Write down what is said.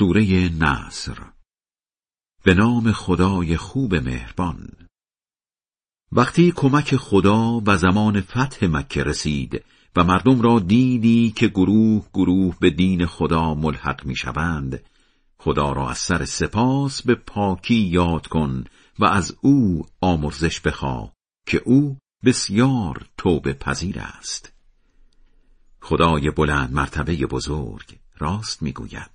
سوره نصر. به نام خدای خوب مهربان. وقتی کمک خدا و زمان فتح مکه رسید و مردم را دیدی که گروه گروه به دین خدا ملحق می شوند خدا را از سر سپاس به پاکی یاد کن و از او آمرزش بخواه که او بسیار توبه پذیر است. خدای بلند مرتبه بزرگ راست می‌گوید.